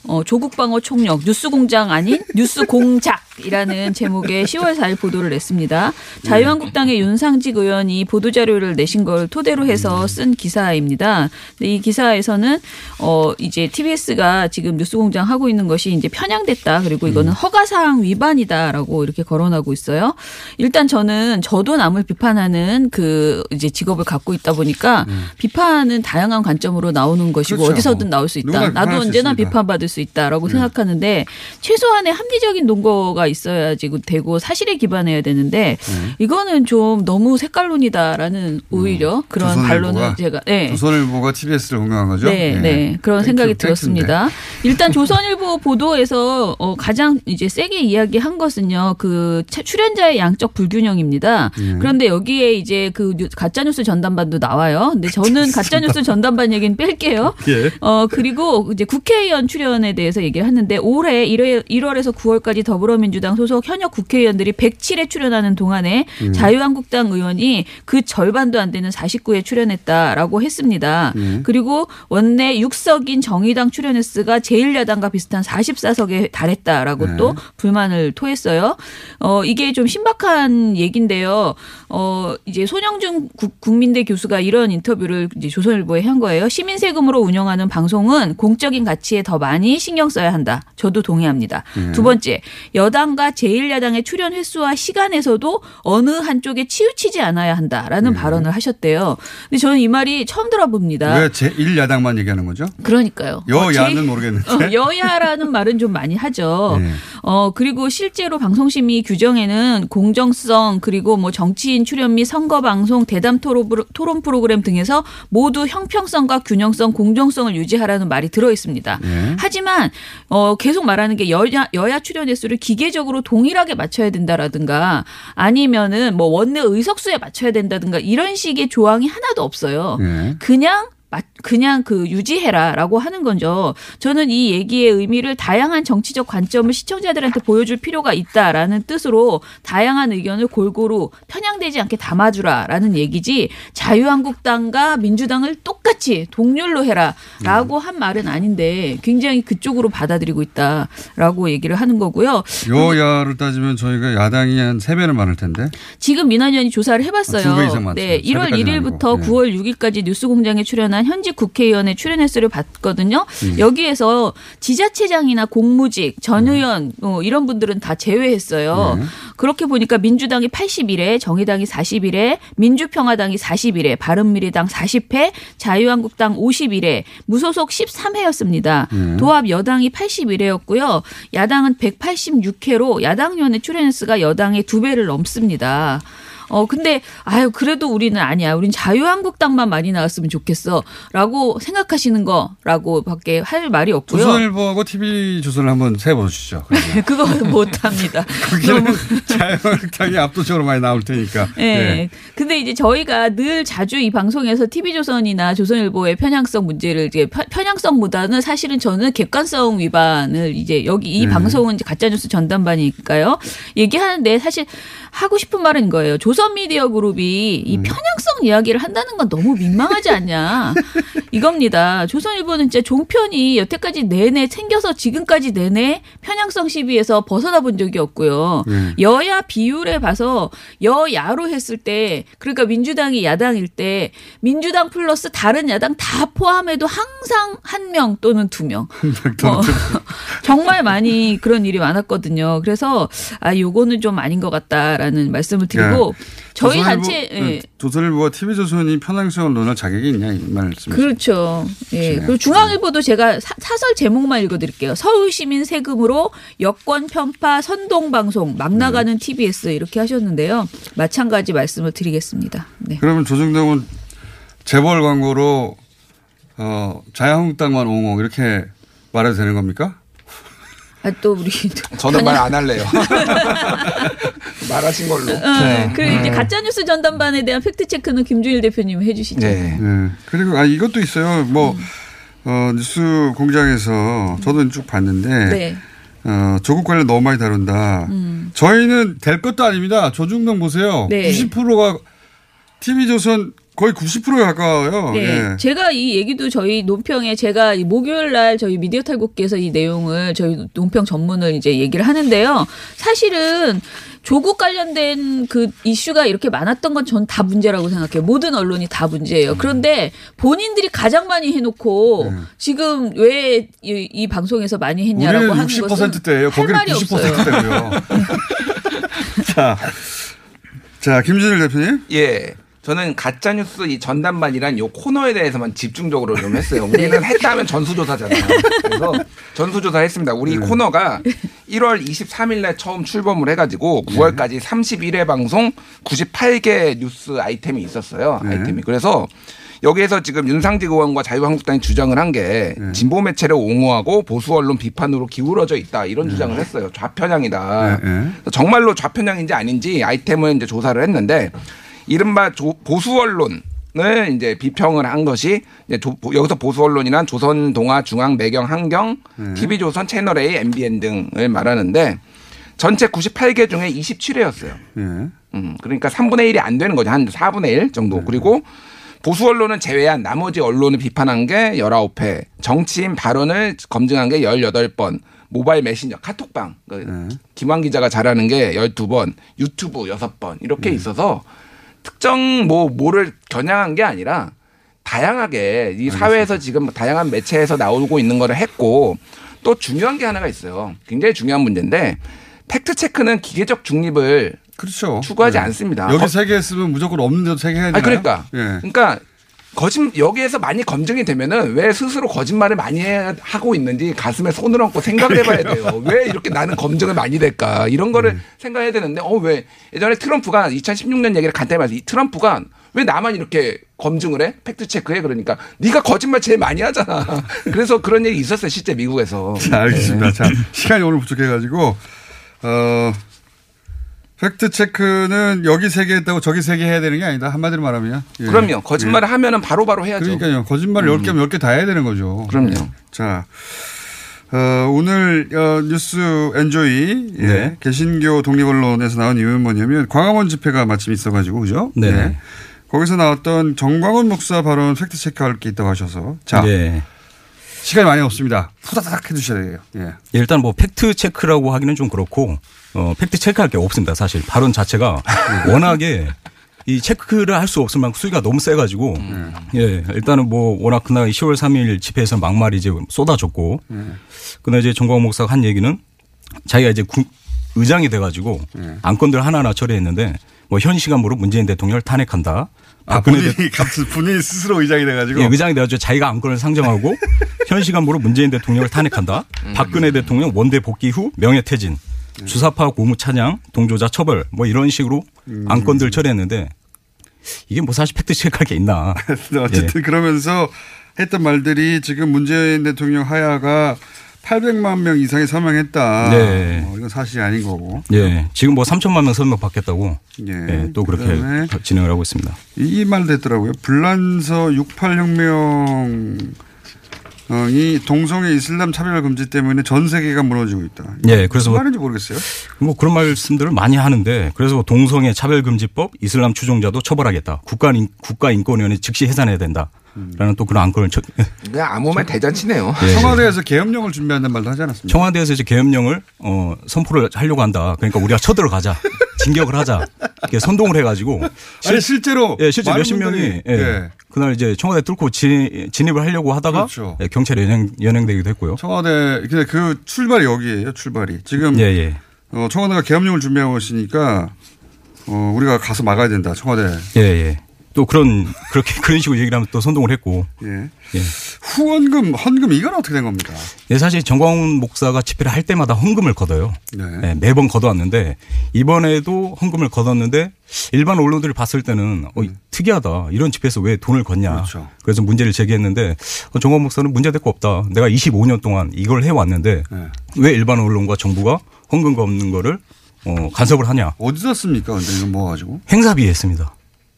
어, 조국 방어 총력 뉴스 공장 아닌 뉴스 공작 이라는 제목의 10월 4일 보도를 냈습니다. 자유한국당의 윤상직 의원이 보도자료를 내신 걸 토대로 해서 쓴 기사입니다. 근데 이 기사에서는 어, 이제 TBS가 지금 뉴스공장 하고 있는 것이 이제 편향됐다. 그리고 이거는 허가사항 위반이다라고 이렇게 거론하고 있어요. 일단 저는 저도 남을 비판하는 그 이제 직업을 갖고 있다 보니까 비판은 다양한 관점으로 나오는 것이고 그렇죠. 어디서든 나올 수 있다. 나도 언제나 있습니다. 비판받을 수 있다라고 네. 생각하는데 최소한의 합리적인 논거가 있어야지 되고 사실에 기반해야 되는데 네. 이거는 좀 너무 색깔론이다라는 오히려 그런 음. 조선일보가- 반론을 제가 네. 조선일보가 TBS를 공격한 거죠? 네, 예. 네. 그런 생각이 팩트인데. 들었습니다. 일단 조선일보 보도에서 어, 가장 이제 세게 이야기한 것은요, 그 차- 출연자의 양적 불균형입니다. 예. 그런데 여기에 이제 그 뉴- 가짜뉴스 전담반도 나와요. 근데 저는 가짜뉴스 전담반 얘기는 뺄게요. 예. 어, 그리고 이제 국회의원 출연에 대해서 얘기를 했는데 올해 1월, 1월에서 9월까지 더불어민주 당 소속 현역 국회의원들이 107회 출연하는 동안에 음. 자유한국당 의원이 그 절반도 안 되는 49회 출연했다라고 했습니다. 음. 그리고 원내 6석인 정의당 출연 횟수가 제1야당과 비슷한 44석에 달했다라고 네. 또 불만을 토했어요. 어, 이게 좀 신박한 얘기인데요. 어, 이제 손영준 국- 국민대 교수가 이런 인터뷰를 이제 조선일보에 한 거예요. 시민 세금으로 운영하는 방송은 공적인 가치에 더 많이 신경 써야 한다. 저도 동의합니다. 네. 두 번째, 여당 과 제1야당의 출연 횟수와 시간에서도 어느 한쪽에 치우치지 않아야 한다라는 발언을 하셨대요. 근데 저는 이 말이 처음 들어봅니다. 왜 제1야당만 얘기하는 거죠? 그러니까요. 여야는 어, 제- 모르겠는데. 어, 여야라는 말은 좀 많이 하죠. 네. 어, 그리고 실제로 방송심의 규정에는 공정성 그리고 뭐 정치인 출연 및 선거 방송 대담 토론, 프로- 토론 프로그램 등에서 모두 형평성과 균형성, 공정성을 유지하라는 말이 들어 있습니다. 네. 하지만 어, 계속 말하는 게 여야 여야 출연 횟수를 기계 적으로 동일하게 맞춰야 된다라든가 아니면은 뭐 원내 의석수에 맞춰야 된다든가 이런 식의 조항이 하나도 없어요. 네. 그냥 맞- 그냥 그 유지해라라고 하는 거죠. 저는 이 얘기의 의미를 다양한 정치적 관점을 시청자들한테 보여줄 필요가 있다라는 뜻으로 다양한 의견을 골고루 편향되지 않게 담아주라라는 얘기지 자유한국당과 민주당을 똑같이 동률로 해라라고 한 말은 아닌데 굉장히 그쪽으로 받아들이고 있다라고 얘기를 하는 거고요. 여야를 따지면 저희가 야당이 한 세 배는 많을 텐데. 지금 민원 위원이 조사를 해봤어요. 아, 두배 이상 많죠. 네, 1월 세배까지는 1일부터 아니고. 네. 9월 6일까지 뉴스공장에 출연한 현직 국회의원의 출연 횟수를 봤거든요. 음. 여기에서 지자체장이나 공무직, 전 의원 어, 이런 분들은 다 제외했어요. 네. 그렇게 보니까 민주당이 81회, 정의당이 41회, 민주평화당이 41회, 바른미래당 40회, 자유한국당 51회, 무소속 13회였습니다. 네. 도합 여당이 81회였고요. 야당은 186회로 야당 의원의 출연 횟수가 여당의 두 배를 넘습니다. 어, 근데, 아유, 그래도 우리는 아니야. 우린 자유한국당만 많이 나왔으면 좋겠어. 라고 생각하시는 거라고 밖에 할 말이 없고요. 조선일보하고 TV조선을 한번 세 보시죠. 그거는 못합니다. 거기는 자유한국당이 압도적으로 많이 나올 테니까. 예. 네. 근데 이제 저희가 늘 자주 이 방송에서 TV조선이나 조선일보의 편향성 문제를 이제 편- 편향성보다는 사실은 저는 객관성 위반을 이제 여기 이 네. 방송은 이제 가짜뉴스 전담반이니까요. 얘기하는데 사실 하고 싶은 말은 거예요. 조선 미디어 그룹이 이 음. 편향성 이야기를 한다는 건 너무 민망하지 않냐. 이겁니다. 조선일보는 진짜 종편이 여태까지 내내 챙겨서 지금까지 내내 편향성 시비에서 벗어나 본 적이 없고요. 네. 여야 비율에 봐서 여야로 했을 때 그러니까 민주당이 야당일 때 민주당 플러스 다른 야당 다 포함해도 항상 한 명 또는 두 명. 어, 정말 많이 그런 일이 많았거든요. 그래서 아 요거는 좀 아닌 것 같다라는 말씀을 드리고 저희 단체 예. 네, 조선일보와 TV조선이 편향성을 논할 자격이 있냐 이 말씀. 그렇죠. 예. 그리고 중앙일보도 제가 사, 설 제목만 읽어드릴게요. 서울시민 세금으로 여권 편파 선동 방송 막 나가는 TBS 이렇게 하셨는데요. 마찬가지 말씀을 드리겠습니다. 네. 그러면 조정동은 재벌 광고로 어, 자유한국당만 옹호 이렇게 말해도 되는 겁니까? 아, 또 우리 저는 말 안 할래요. 말하신 걸로. 어, 그리고 이제 가짜 뉴스 전담반에 대한 팩트 체크는 김준일 대표님 해주시죠. 네. 그리고 아 이것도 있어요. 뭐 어, 뉴스 공장에서 저도 쭉 봤는데 네. 어, 조국 관련 너무 많이 다룬다. 음. 저희는 될 것도 아닙니다. 조중동 보세요. 네. 90%가 TV조선 거의 90%에 가까워요. 네. 예. 제가 이 얘기도 저희 논평에 제가 이 목요일 날 저희 미디어 탈곡기에서 이 내용을 저희 논평 전문을 이제 얘기를 하는데요. 사실은 조국 관련된 그 이슈가 이렇게 많았던 건 전 다 문제라고 생각해요. 모든 언론이 다 문제예요. 그런데 본인들이 가장 많이 해놓고 지금 왜 이 방송에서 많이 했냐라고 하는 것은 60%대예요. 할 거기는 말이 없어요. 90%대고요. 자, 자 김준일 대표님. 예. 저는 가짜 뉴스 이 전담반이란 요 코너에 대해서만 집중적으로 좀 했어요. 우리는 했다 하면 전수조사잖아요. 그래서 전수조사 했습니다. 우리 코너가 1월 23일 날 처음 출범을 해가지고 9월까지 31회 방송 98개 뉴스 아이템이 있었어요. 아이템이. 그래서 여기에서 지금 윤상직 의원과 자유한국당이 주장을 한 게 진보 매체를 옹호하고 보수 언론 비판으로 기울어져 있다 이런 주장을 했어요. 좌편향이다. 정말로 좌편향인지 아닌지 아이템을 이제 조사를 했는데 이른바 조- 보수 언론 을 이제 비평을 한 것이 이제 조- 여기서 보수 언론이란 조선, 동아, 중앙, 매경, 한경, TV조선, 채널A, MBN 등을 말하는데 전체 98개 중에 27회였어요. 예. 음, 그러니까 3분의 1이 안 되는 거죠. 한 4분의 1 정도. 그리고 보수 언론은 제외한 나머지 언론을 비판한 게 19회, 정치인 발언을 검증한 게 18번, 모바일 메신저, 카톡방, 그 김환 기자가 잘하는 게 12번, 유튜브 6번. 이렇게 있어서 특정 뭐 뭐를 겨냥한 게 아니라 다양하게 이 사회에서 지금 다양한 매체에서 나오고 있는 거를 했고 또 중요한 게 하나가 있어요. 굉장히 중요한 문제인데 팩트 체크는 기계적 중립을 그렇죠. 추구하지 네. 않습니다. 여기 거- 세개 했으면 무조건 없는 데도 세개 해야 되나요? 아니, 그러니까. 예. 그러니까 거짓 여기에서 많이 검증이 되면은 왜 스스로 거짓말을 많이 해- 하고 있는지 가슴에 손을 얹고 생각을 해봐야 돼요. 왜 이렇게 나는 검증을 많이 될까 이런 거를 음. 생각해야 되는데 어 왜 예전에 트럼프가 2016년 얘기를 간단히 말해서 이 트럼프가 왜 나만 이렇게 검증을 해? 팩트 체크해? 그러니까 네가 거짓말 제일 많이 하잖아. 그래서 그런 얘기 있었어요 실제 미국에서. 자, 알겠습니다. 네. 자, 시간이 오늘 부족해가지고, 어, 팩트 체크는 여기 세 개 했다고 저기 세 개 해야 되는 게 아니다. 한마디로 말하면. 예. 그럼요. 거짓말을 예. 하면은 바로바로 해야죠. 그러니까요. 거짓말을 열 10개면 10개 다 해야 되는 거죠. 그럼요. 예. 자, 어, 오늘 어, 뉴스 앤조이 예. 네. 개신교 독립언론에서 나온 이유는 뭐냐면 광화문 집회가 마침 있어가지고 그죠? 네. 거기서 나왔던 전광훈 목사 발언 팩트 체크할 게 있다고 하셔서 자 네. 시간이 많이 없습니다. 후다닥 해주셔야 돼요. 예. 예, 일단 뭐 팩트 체크라고 하기는 좀 그렇고 어, 팩트 체크할 게 없습니다. 사실 발언 자체가 워낙에 이 체크를 할 수 없을 만큼 수위가 너무 세가지고 예 일단은 뭐 워낙 그날 10월 3일 집회에서 막말이 이제 쏟아졌고 그날 이제 정광 목사가 한 얘기는 자기가 이제 국- 의장이 돼가지고 안건들 하나하나 처리했는데 뭐 현 시간으로 문재인 대통령을 탄핵한다. 아, 박근혜 본인이, 갑자기 본인이 스스로 의장이 돼가지고. 예, 의장이 돼가지고 자기가 안건을 상정하고 현 시간으로 문재인 대통령을 탄핵한다. 박근혜 대통령 원대 복귀 후 명예퇴진, 주사파 고무 찬양, 동조자 처벌 뭐 이런 식으로 안건들 처리했는데 이게 뭐 사실 팩트 체크할 게 있나. 어쨌든 그러면서 했던 말들이 지금 문재인 대통령 하야가 800만 명 이상이 서명했다. 네. 어, 이건 사실이 아닌 거고. 예, 지금 뭐 3천만 명 서명 받겠다고 예. 예, 또 그렇게 진행을 하고 있습니다. 이말 됐더라고요. 불란서 68혁명 이 동성애 이슬람 차별 금지 때문에 전 세계가 무너지고 있다. 예, 그래서 무슨 뭐- 말인지 모르겠어요. 뭐 그런 말씀들을 많이 하는데 그래서 동성애 차별 금지법 이슬람 추종자도 처벌하겠다. 국가 인, 국가인권위원회 즉시 해산해야 된다. 라는 또 그런 안건을 쳐- 그냥 아무 말 대잔치네요. 예. 청와대에서 계엄령을 준비한다는 말도 하지 않았습니까? 청와대에서 이제 계엄령을 어, 선포를 하려고 한다. 그러니까 우리가 쳐들어가자. 진격을 하자. 이렇게 선동을 해가지고. 아니, 실제로 예, 실제 몇십 명이 분들이, 예, 예. 그날 이제 청와대 뚫고 진, 진입을 하려고 하다가 그렇죠. 예, 경찰에 연행, 연행되기도 했고요. 청와대 근데 그 출발이 여기에요. 출발이 지금 예, 예. 어, 청와대가 계엄령을 준비하고 있으니까 어, 우리가 가서 막아야 된다. 청와대. 예, 예. 또 그런 그렇게 그런 식으로 얘기를 하면 또 선동을 했고. 예. 예. 후원금, 헌금 이건 어떻게 된 겁니까? 예, 사실 정광훈 목사가 집회를 할 때마다 헌금을 걷어요. 네. 예, 매번 걷어왔는데 이번에도 헌금을 걷었는데 일반 언론들이 봤을 때는 어, 특이하다. 이런 집회에서 왜 돈을 걷냐. 음. 그렇죠. 그래서 문제를 제기했는데 어, 정광훈 목사는 문제될 거 없다. 내가 25년 동안 이걸 해왔는데 네. 왜 일반 언론과 정부가 헌금 걷는 거를 어, 간섭을 하냐. 어디서 씁니까? 근데 이거 뭐 가지고? 행사비에 했습니다.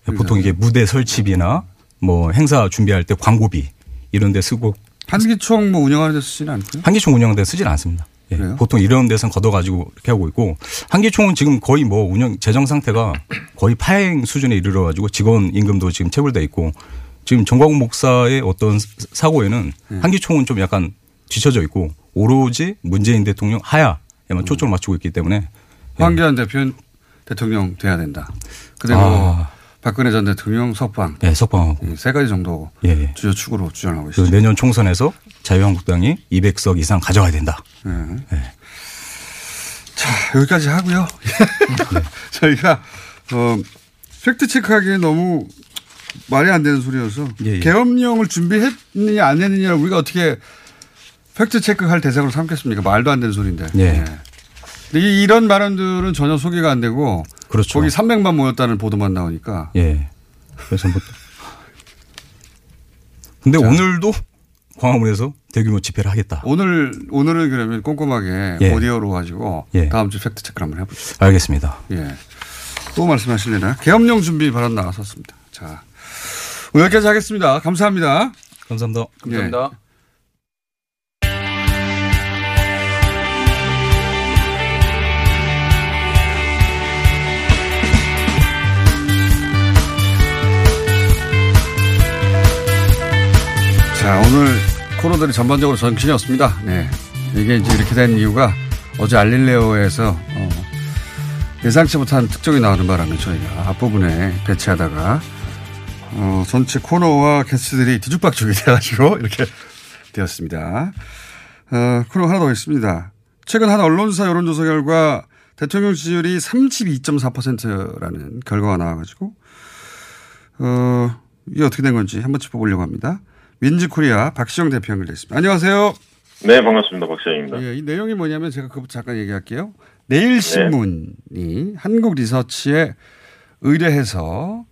예, 보통 이게 무대 설치비나 뭐 행사 준비할 때 광고비 이런 데 쓰고 한기총 뭐 운영하는 데 쓰지는 않고요. 한기총 운영하는 데 쓰진 않습니다. 예, 보통 이런 데서는 걷어가지고 이렇게 하고 있고 한기총은 지금 거의 뭐 운영 재정 상태가 거의 파행 수준에 이르러 가지고 직원 임금도 지금 체불돼 있고 지금 정광훈 목사의 어떤 사고에는 네. 한기총은 좀 약간 뒤쳐져 있고 오로지 문재인 대통령 하야에만 초점을 맞추고 있기 때문에 황교안 대표는 대통령 돼야 된다. 그리고 아. 박근혜 전 대통령 석방. 네, 석방하고 세 가지 정도 예, 예. 주요 축으로 주장하고 그 있습니다. 내년 총선에서 자유한국당이 200석 이상 가져가야 된다. 네. 자, 여기까지 하고요. 저희가 어, 팩트 체크하기에 너무 말이 안 되는 소리여서 예, 예. 계엄령을 준비했느냐 안 했느냐 우리가 어떻게 팩트 체크할 대상으로 삼겠습니까? 말도 안 되는 소리인데. 예. 근데 이- 이런 발언들은 전혀 소개가 안 되고 그렇죠. 거기 300만 모였다는 보도만 나오니까 예. 그래서 뭐. 근데 오늘도 광화문에서 대규모 집회를 하겠다. 오늘 오늘은 그러면 꼼꼼하게 예. 오디오로 가지고 예. 다음 주 팩트 체크를 한번 해보죠. 알겠습니다. 예. 또 말씀하실래나? 계엄령 준비 발언 나왔었습니다. 자, 오늘 여기까지 하겠습니다. 감사합니다. 감사합니다. 감사합니다. 자, 오늘 코너들이 전반적으로 정신이 없습니다. 네. 이게 이제 이렇게 된 이유가 어제 알릴레오에서 어, 예상치 못한 특종이 나오는 바람에 저희가 앞부분에 배치하다가 어, 전체 코너와 게스트들이 뒤죽박죽이 돼가지고 이렇게 되었습니다. 어, 코너 하나 더 있습니다. 최근 한 언론사 여론조사 결과 대통령 지지율이 32.4%라는 결과가 나와가지고 어, 이게 어떻게 된 건지 한번 짚어보려고 합니다. 민지코리아 박시영 대표 연결돼 있습니다. 안녕하세요. 네, 반갑습니다. 박시영입니다. 예, 이 내용이 뭐냐면 제가 그거 잠깐 얘기할게요. 내일신문이 한국 리서치에 의뢰해서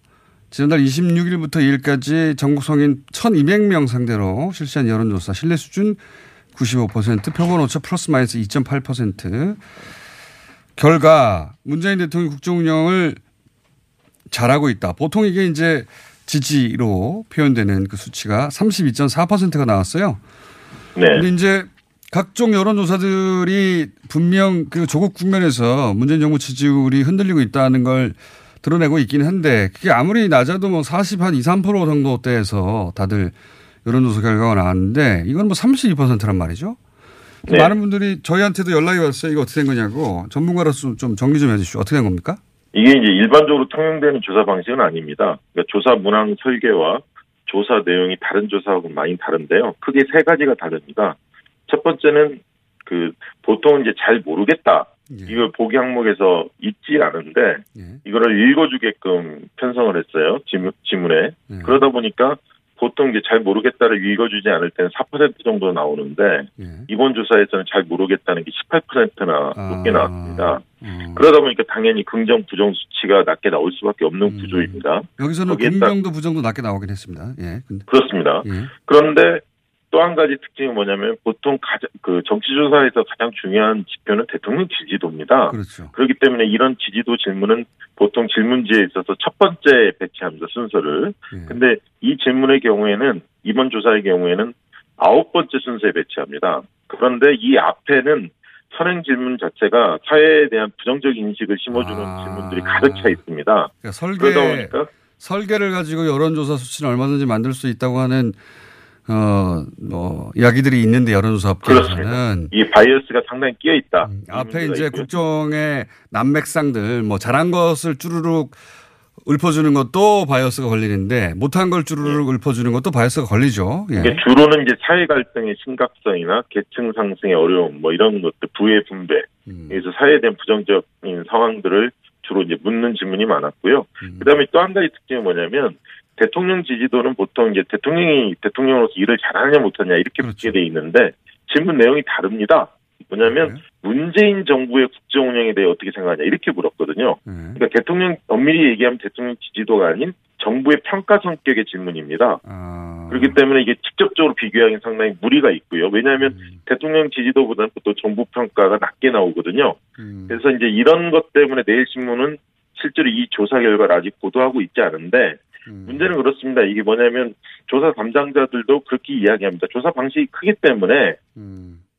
지난달 26일부터 2일까지 전국 성인 1200명 상대로 실시한 여론조사 신뢰 수준 95% 표본 오차 플러스 마이너스 2.8% 결과 문재인 대통령 국정 운영을 잘하고 있다. 보통 이게 이제 지지로 표현되는 그 수치가 32.4%가 나왔어요. 네. 근데 이제 각종 여론조사들이 분명 그 조국 국면에서 문재인 정부 지지율이 흔들리고 있다는 걸 드러내고 있긴 한데 그게 아무리 낮아도 뭐 40, 한 2, 3% 정도 대에서 다들 여론조사 결과가 나왔는데 이건 뭐 32%란 말이죠. 네. 많은 분들이 저희한테도 연락이 왔어요. 이거 어떻게 된 거냐고 전문가로서 좀 정리 좀 해주시죠. 어떻게 된 겁니까? 이게 이제 일반적으로 통용되는 조사 방식은 아닙니다. 그러니까 조사 문항 설계와 조사 내용이 다른 조사하고 많이 다른데요. 크게 세 가지가 다릅니다. 첫 번째는 그 보통 이제 잘 모르겠다. 이걸 보기 항목에서 있지 않은데 이거를 읽어주게끔 편성을 했어요. 지문, 지문에. 그러다 보니까 보통 이제 잘 모르겠다를 읽어주지 않을 때는 4% 정도 나오는데 이번 조사에서는 잘 모르겠다는 게 18%나 높게 나왔습니다. 그러다 보니까 당연히 긍정 부정 수치가 낮게 나올 수밖에 없는 구조입니다. 여기서는 긍정도 부정도 낮게 나오긴 했습니다. 예. 근데 그렇습니다. 예. 그런데 또 한 가지 특징이 뭐냐면 보통 가장 그 정치 조사에서 가장 중요한 지표는 대통령 지지도입니다. 그렇죠. 그렇기 때문에 이런 지지도 질문은 보통 질문지에 있어서 첫 번째 배치합니다 순서를. 예. 근데 이 질문의 경우에는 이번 조사의 경우에는 아홉 번째 순서에 배치합니다. 그런데 이 앞에는 선행 질문 자체가 사회에 대한 부정적 인식을 심어주는 질문들이 가득 차 있습니다. 아. 그러니까 설계 그러다 보니까 설계를 가지고 여론조사 수치는 얼마든지 만들 수 있다고 하는 어 뭐 이야기들이 있는데 여론조사 업계에서는 이 바이어스가 상당히 끼어 있다. 음, 앞에 이제 국정의 난맥상들 뭐 잘한 것을 쭈루룩 읊어주는 것도 바이어스가 걸리는데 못한 걸 쭈루룩 읊어주는 것도 바이어스가 걸리죠. 예. 이게 주로는 이제 사회 갈등의 심각성이나 계층 상승의 어려움 뭐 이런 것들 부의 분배 음. 그래서 사회에 대한 부정적인 상황들을 주로 이제 묻는 질문이 많았고요. 그다음에 또 한 가지 특징이 뭐냐면 대통령 지지도는 보통 이제 대통령이 대통령으로서 일을 잘하냐 못하냐 이렇게 묻게 돼 있는데 질문 내용이 다릅니다. 뭐냐면 문재인 정부의 국정 운영에 대해 어떻게 생각하냐 이렇게 물었거든요. 그러니까 대통령 엄밀히 얘기하면 대통령 지지도가 아닌 정부의 평가 성격의 질문입니다. 그렇기 때문에 이게 직접적으로 비교하기는 상당히 무리가 있고요. 왜냐하면 대통령 지지도보다는 또 정부 평가가 낮게 나오거든요. 그래서 이제 이런 것 때문에 내일 신문은 실제로 이 조사 결과를 아직 보도하고 있지 않은데 문제는 그렇습니다. 이게 뭐냐면 조사 담당자들도 그렇게 이야기합니다. 조사 방식이 크기 때문에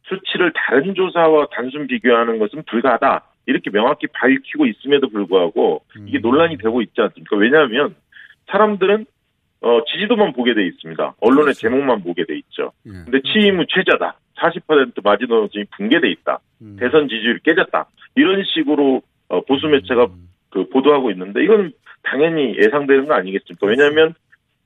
수치를 다른 조사와 단순 비교하는 것은 불가하다. 이렇게 명확히 밝히고 있음에도 불구하고 이게 논란이 되고 있지 않습니까? 왜냐하면 사람들은 어, 지지도만 보게 돼 있습니다. 언론의 제목만 보게 돼 있죠. 근데 취임 후 최저다. 40% 마지노선이 붕괴돼 있다. 대선 지지율이 깨졌다. 이런 식으로 어, 보수 매체가 그 보도하고 있는데 이건 당연히 예상되는 거 아니겠습니까? 왜냐하면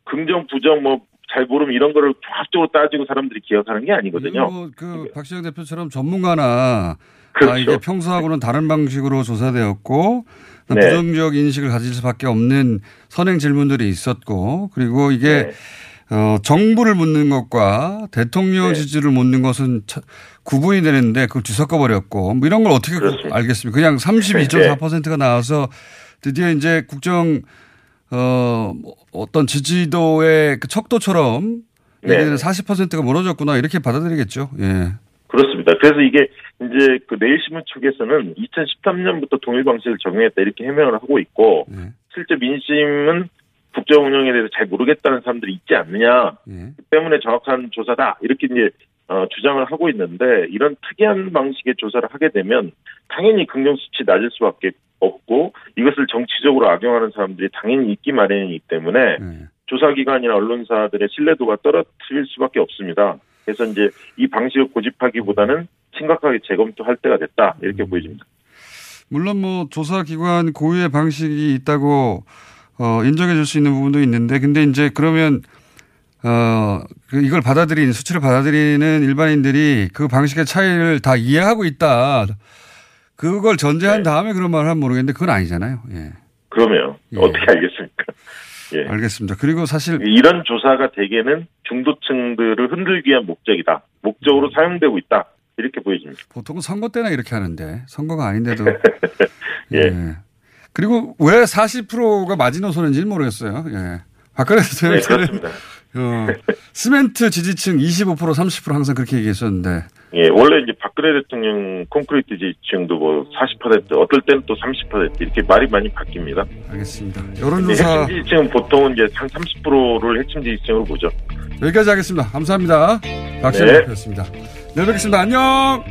긍정, 부정 뭐 잘 모르면 이런 거를 종합적으로 따지고 사람들이 기억하는 게 아니거든요. 뭐 그 박시영 대표처럼 전문가나 그렇죠. 아, 이게 평소하고는 다른 방식으로 조사되었고 네. 부정적 인식을 가질 수밖에 없는 선행 질문들이 있었고 그리고 이게 네. 어, 정부를 묻는 것과 대통령 지지를 묻는 것은 차- 구분이 되는데 그걸 뒤섞어 버렸고 뭐 이런 걸 어떻게 알겠습니까? 그냥 32.4%가 나와서 드디어 이제 국정 어뭐 어떤 지지도의 그 척도처럼 네. 얘기는 40%가 무너졌구나 이렇게 받아들이겠죠. 예. 그렇습니다. 그래서 이게 이제 그 내일신문 측에서는 2013년부터 동일 방식을 적용했다 이렇게 해명을 하고 있고 실제 민심은 국정 운영에 대해서 잘 모르겠다는 사람들이 있지 않느냐. 그 때문에 정확한 조사다. 이렇게 이제 어, 주장을 하고 있는데 이런 특이한 방식의 조사를 하게 되면 당연히 긍정 수치 낮을 수밖에 없고 이것을 정치적으로 악용하는 사람들이 당연히 있기 마련이기 때문에 조사기관이나 언론사들의 신뢰도가 떨어뜨릴 수밖에 없습니다. 그래서 이제 이 방식을 고집하기보다는 심각하게 재검토할 때가 됐다. 이렇게 보여집니다. 물론 뭐 조사기관 고유의 방식이 있다고 어, 인정해 줄 수 있는 부분도 있는데 근데 이제 그러면 어, 그 이걸 받아들이는 수치를 받아들이는 일반인들이 그 방식의 차이를 다 이해하고 있다. 그걸 전제한 다음에 그런 말을 하면 모르겠는데 그건 아니잖아요. 예. 그러면 어떻게 알겠습니까? 예. 알겠습니다. 그리고 사실 이런 조사가 대개는 중도층들을 흔들기 위한 목적이다. 목적으로 사용되고 있다. 이렇게 보여집니다. 보통은 선거 때나 이렇게 하는데 선거가 아닌데도 예. 그리고 왜 40%가 마지노선인지는 모르겠어요. 예. 박근혜 네, 대통령은 그렇습니다. 어, 시멘트 지지층 25% 30% 항상 그렇게 얘기했었는데 예, 원래 이제 박근혜 대통령 콘크리트 지지층도 뭐 40% 어떨 때는 또 30% 이렇게 말이 많이 바뀝니다. 알겠습니다. 여론조사 핵심 지지층은 보통은 이제 한 30%를 핵심 지지층으로 보죠. 여기까지 하겠습니다. 감사합니다. 박시영 네. 대표였습니다. 내일 뵙겠습니다. 안녕.